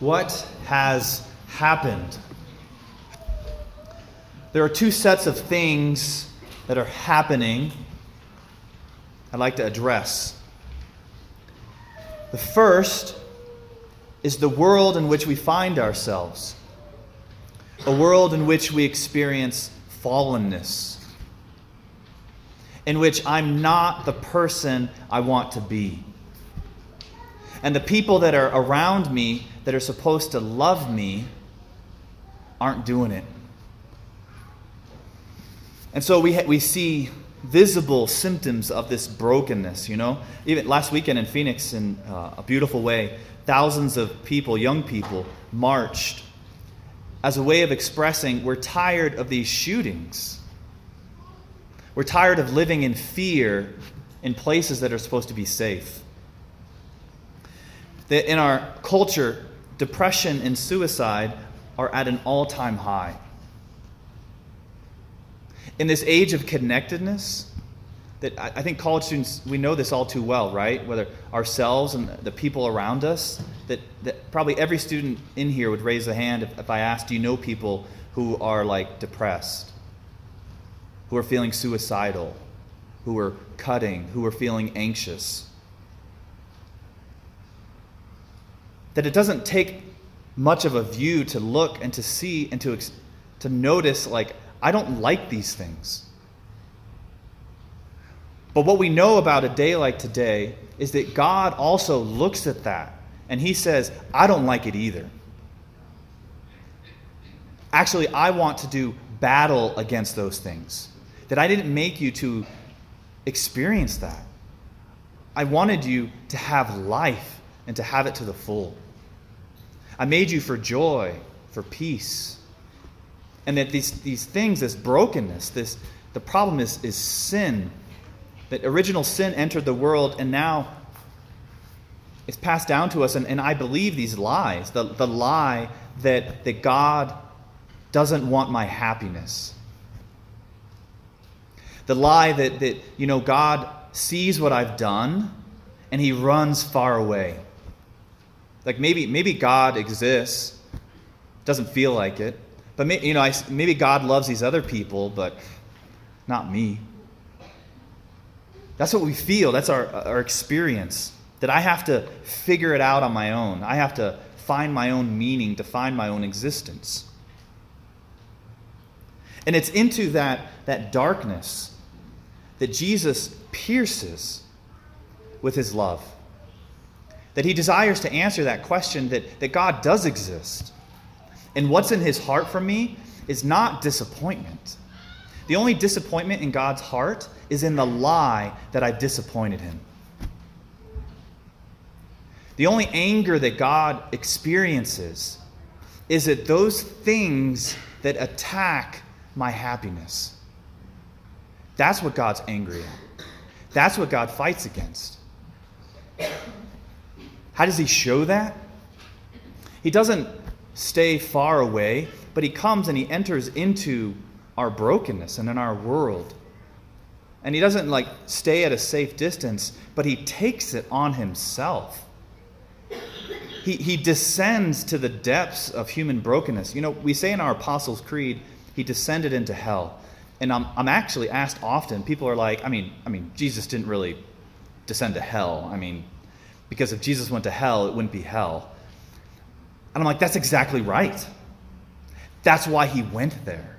What has happened? There are two sets of things that are happening I'd like to address. The first is the world in which we find ourselves, a world in which we experience fallenness, in which I'm not the person I want to be. And the people that are around me that are supposed to love me aren't doing it. And so we, ha- we see visible symptoms of this brokenness, you know? Even last weekend in Phoenix, in uh, a beautiful way, thousands of people, young people, marched as a way of expressing we're tired of these shootings. We're tired of living in fear in places that are supposed to be safe. That in our culture, depression and suicide are at an all time high. In this age of connectedness, that I think college students, we know this all too well, right? Whether ourselves and the people around us, that, that probably every student in here would raise a hand if, if I asked, do you know people who are like depressed, who are feeling suicidal, who are cutting, who are feeling anxious? That it doesn't take much of a view to look and to see and to, to notice, like, I don't like these things. But what we know about a day like today is that God also looks at that and he says, I don't like it either. Actually, I want to do battle against those things. That I didn't make you to experience that. I wanted you to have life and to have it to the full. I made you for joy, for peace. And that these, these things, this brokenness, this the problem is, is sin. That original sin entered the world and now it's passed down to us. And, and I believe these lies. The, the lie that, that God doesn't want my happiness. The lie that, that, you know, God sees what I've done and he runs far away. Like maybe, maybe God exists, doesn't feel like it. But may, you know, I, maybe God loves these other people, but not me. That's what we feel. That's our, our experience. That I have to figure it out on my own. I have to find my own meaning, to find my own existence. And it's into that, that darkness that Jesus pierces with his love that he desires to answer that question that, that God does exist. And what's in his heart for me is not disappointment. The only disappointment in God's heart is in the lie that I've disappointed him. The only anger that God experiences is at those things that attack my happiness. That's what God's angry at. That's what God fights against. How does he show that? He doesn't stay far away, but he comes and he enters into our brokenness and in our world. And he doesn't like stay at a safe distance, but he takes it on himself. He, he descends to the depths of human brokenness. You know, we say in our Apostles' Creed, he descended into hell. And I'm, I'm actually asked often, people are like, I mean, I mean, Jesus didn't really descend to hell. I mean, because if Jesus went to hell, it wouldn't be hell. And I'm like, that's exactly right. That's why he went there.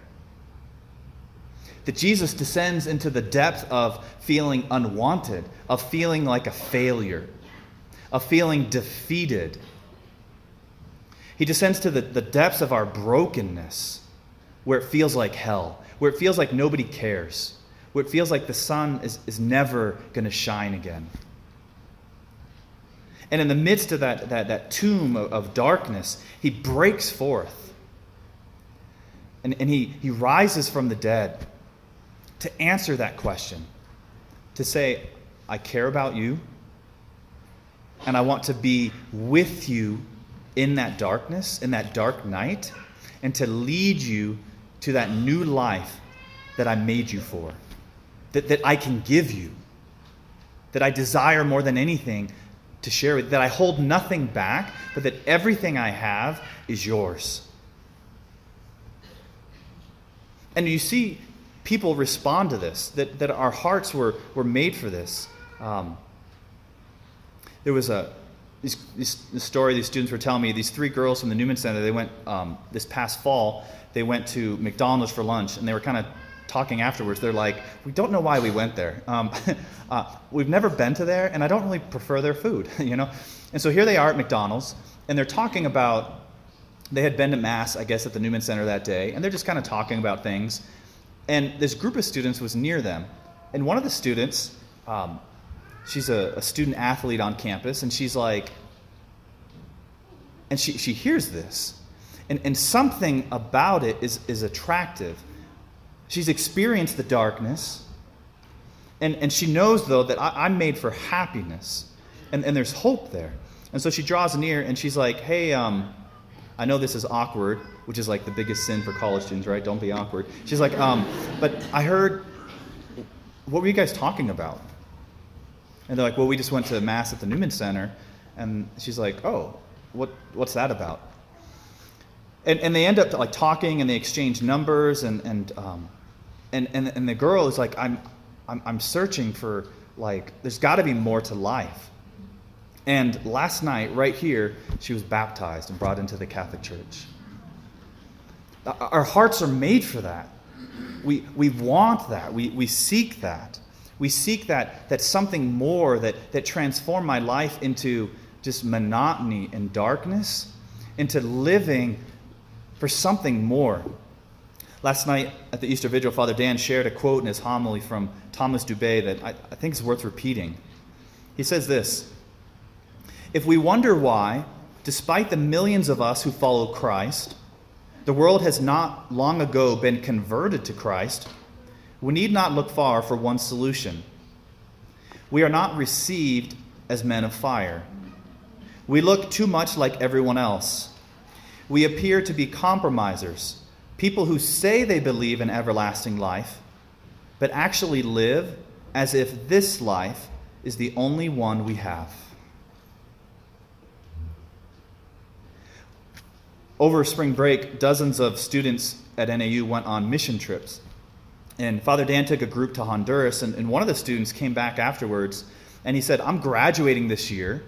That Jesus descends into the depth of feeling unwanted, of feeling like a failure, of feeling defeated. He descends to the, the depths of our brokenness, where it feels like hell, where it feels like nobody cares, where it feels like the sun is, is never going to shine again. And in the midst of that, that, that tomb of, of darkness, he breaks forth. And, and he, he rises from the dead to answer that question, to say, I care about you, and I want to be with you in that darkness, in that dark night, and to lead you to that new life that I made you for, that, that I can give you, that I desire more than anything to share with that I hold nothing back, but that everything I have is yours. And you see people respond to this, that, that our hearts were, were made for this. Um, there was a this, this, this, story these students were telling me. These three girls from the Newman Center, they went um, this past fall, they went to McDonald's for lunch, and they were kind of talking afterwards. They're like, we don't know why we went there. Um, uh, we've never been to there, and I don't really prefer their food, you know? And so here they are at McDonald's, and they're talking about, they had been to Mass, I guess, at the Newman Center that day, and they're just kind of talking about things. And this group of students was near them. And one of the students, um, she's a, a student athlete on campus, and she's like, and she, she hears this. And, and something about it is, is attractive. She's experienced the darkness, and, and she knows, though, that I, I'm made for happiness, and, and there's hope there. And so she draws near and she's like, hey, um, I know this is awkward, which is like the biggest sin for college students, right? Don't be awkward. She's like, um, but I heard, what were you guys talking about? And they're like, well, we just went to Mass at the Newman Center. And she's like, oh, what, what's that about? And, and they end up like talking and they exchange numbers and, and, um, and, and, and the girl is like, I'm, I'm, I'm searching for like, there's got to be more to life. And last night, right here, she was baptized and brought into the Catholic Church. Our hearts are made for that. We, we want that. We, we seek that. We seek that, that something more that, that transform my life into just monotony and darkness, into living for something more. Last night at the Easter Vigil, Father Dan shared a quote in his homily from Thomas Dubay that I, I think is worth repeating. He says this If we wonder why, despite the millions of us who follow Christ, the world has not long ago been converted to Christ, we need not look far for one solution. We are not received as men of fire. We look too much like everyone else. We appear to be compromisers, people who say they believe in everlasting life, but actually live as if this life is the only one we have. Over spring break, dozens of students at NAU went on mission trips. And Father Dan took a group to Honduras, and, and one of the students came back afterwards and he said, I'm graduating this year.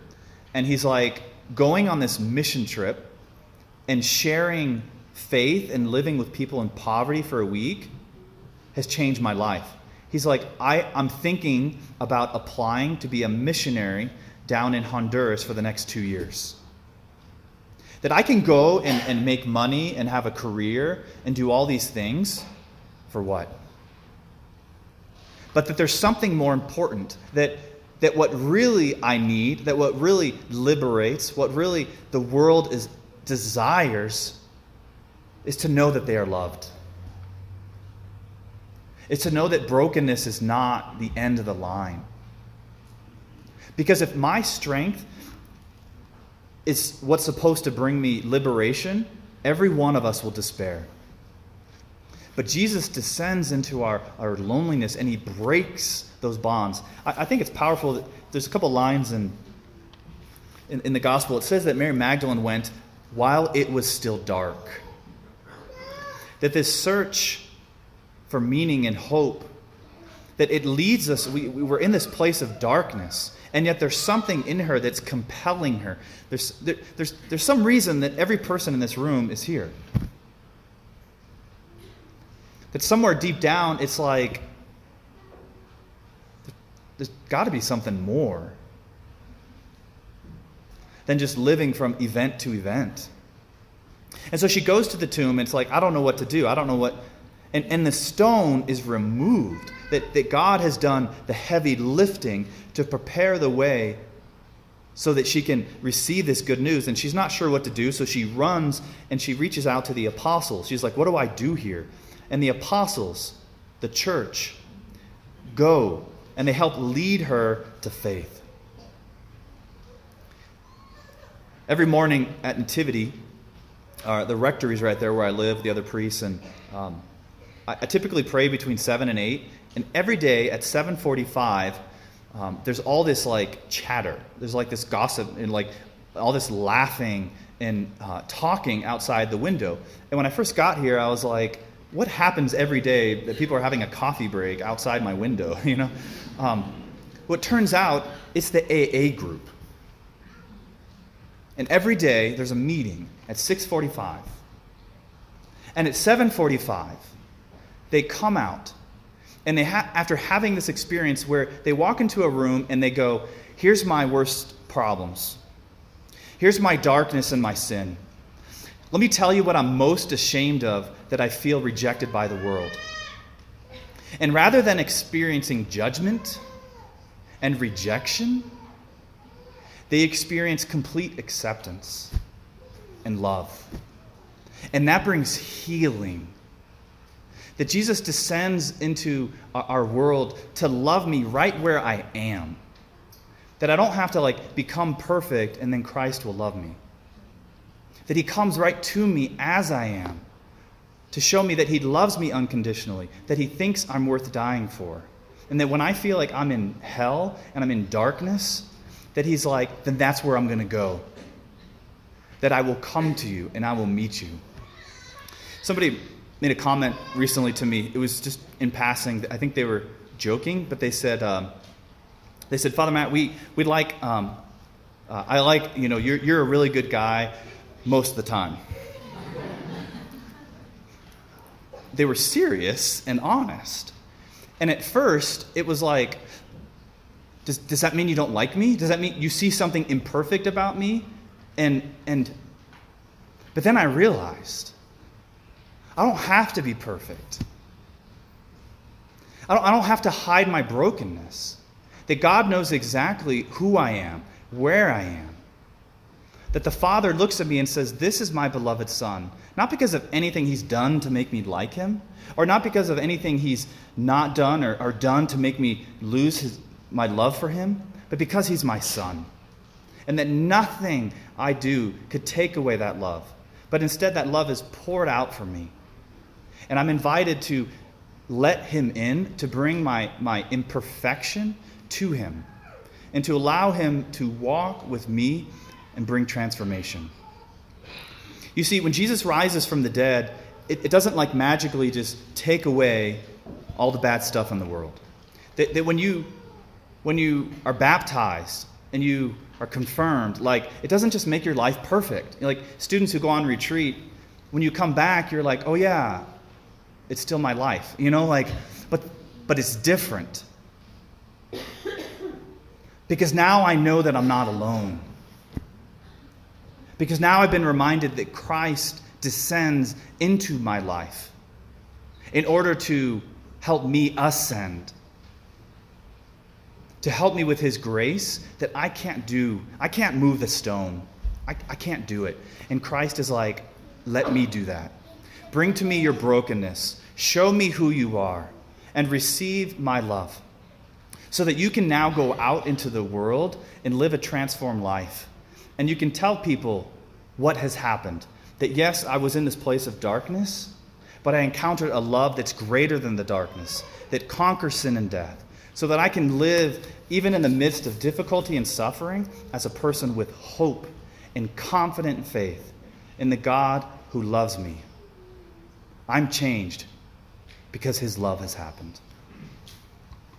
And he's like, going on this mission trip and sharing faith and living with people in poverty for a week has changed my life. He's like, I, I'm thinking about applying to be a missionary down in Honduras for the next two years. That I can go and, and make money and have a career and do all these things for what? But that there's something more important. That, that what really I need, that what really liberates, what really the world is, desires, is to know that they are loved. It's to know that brokenness is not the end of the line. Because if my strength is what's supposed to bring me liberation, every one of us will despair. But Jesus descends into our, our loneliness and he breaks those bonds. I, I think it's powerful. That there's a couple lines in, in, in the gospel. It says that Mary Magdalene went while it was still dark. That this search for meaning and hope, that it leads us, we, we were in this place of darkness and yet there's something in her that's compelling her. There's, there, there's, there's some reason that every person in this room is here. That somewhere deep down, it's like, there's got to be something more than just living from event to event. And so she goes to the tomb, and it's like, I don't know what to do. I don't know what. And, and the stone is removed. That, that God has done the heavy lifting to prepare the way so that she can receive this good news. And she's not sure what to do, so she runs and she reaches out to the apostles. She's like, What do I do here? And the apostles, the church, go and they help lead her to faith. Every morning at Nativity, uh, the rectory is right there where I live, the other priests, and um, I, I, typically pray between 7 and 8. And every day at 745, um, there's all this like chatter. There's like this gossip and like all this laughing and uh, talking outside the window. And when I first got here, I was like, what happens every day that people are having a coffee break outside my window? You know, um, what turns out it's the AA group. And every day there's a meeting at 6:45. And at 7:45, they come out and they ha- after having this experience where they walk into a room and they go, "Here's my worst problems. Here's my darkness and my sin. Let me tell you what I'm most ashamed of that I feel rejected by the world." And rather than experiencing judgment and rejection, they experience complete acceptance and love. And that brings healing. That Jesus descends into our world to love me right where I am. That I don't have to like become perfect and then Christ will love me. That he comes right to me as I am to show me that he loves me unconditionally, that he thinks I'm worth dying for. And that when I feel like I'm in hell and I'm in darkness, that he's like, then that's where I'm going to go. That I will come to you and I will meet you. Somebody made a comment recently to me. It was just in passing. I think they were joking, but they said, um, they said, Father Matt, we, we like, um, uh, I like, you know, you're, you're a really good guy most of the time. they were serious and honest. And at first, it was like, does, does that mean you don't like me? Does that mean you see something imperfect about me? And, and, but then I realized I don't have to be perfect. I don't, I don't have to hide my brokenness. That God knows exactly who I am, where I am. That the Father looks at me and says, This is my beloved Son. Not because of anything He's done to make me like Him, or not because of anything He's not done or, or done to make me lose his, my love for Him, but because He's my Son. And that nothing I do could take away that love, but instead that love is poured out for me. And I'm invited to let Him in, to bring my, my imperfection to Him, and to allow Him to walk with me and bring transformation. You see, when Jesus rises from the dead, it, it doesn't like magically just take away all the bad stuff in the world. That, that when you when you are baptized and you are confirmed, like it doesn't just make your life perfect. Like students who go on retreat, when you come back, you're like, oh yeah, it's still my life. You know, like, but but it's different. Because now I know that I'm not alone. Because now I've been reminded that Christ descends into my life in order to help me ascend to help me with his grace that I can't do. I can't move the stone. I, I can't do it. And Christ is like, let me do that. Bring to me your brokenness. Show me who you are and receive my love so that you can now go out into the world and live a transformed life. And you can tell people what has happened. That yes, I was in this place of darkness, but I encountered a love that's greater than the darkness, that conquers sin and death, so that I can live, even in the midst of difficulty and suffering, as a person with hope and confident faith in the God who loves me. I'm changed because his love has happened.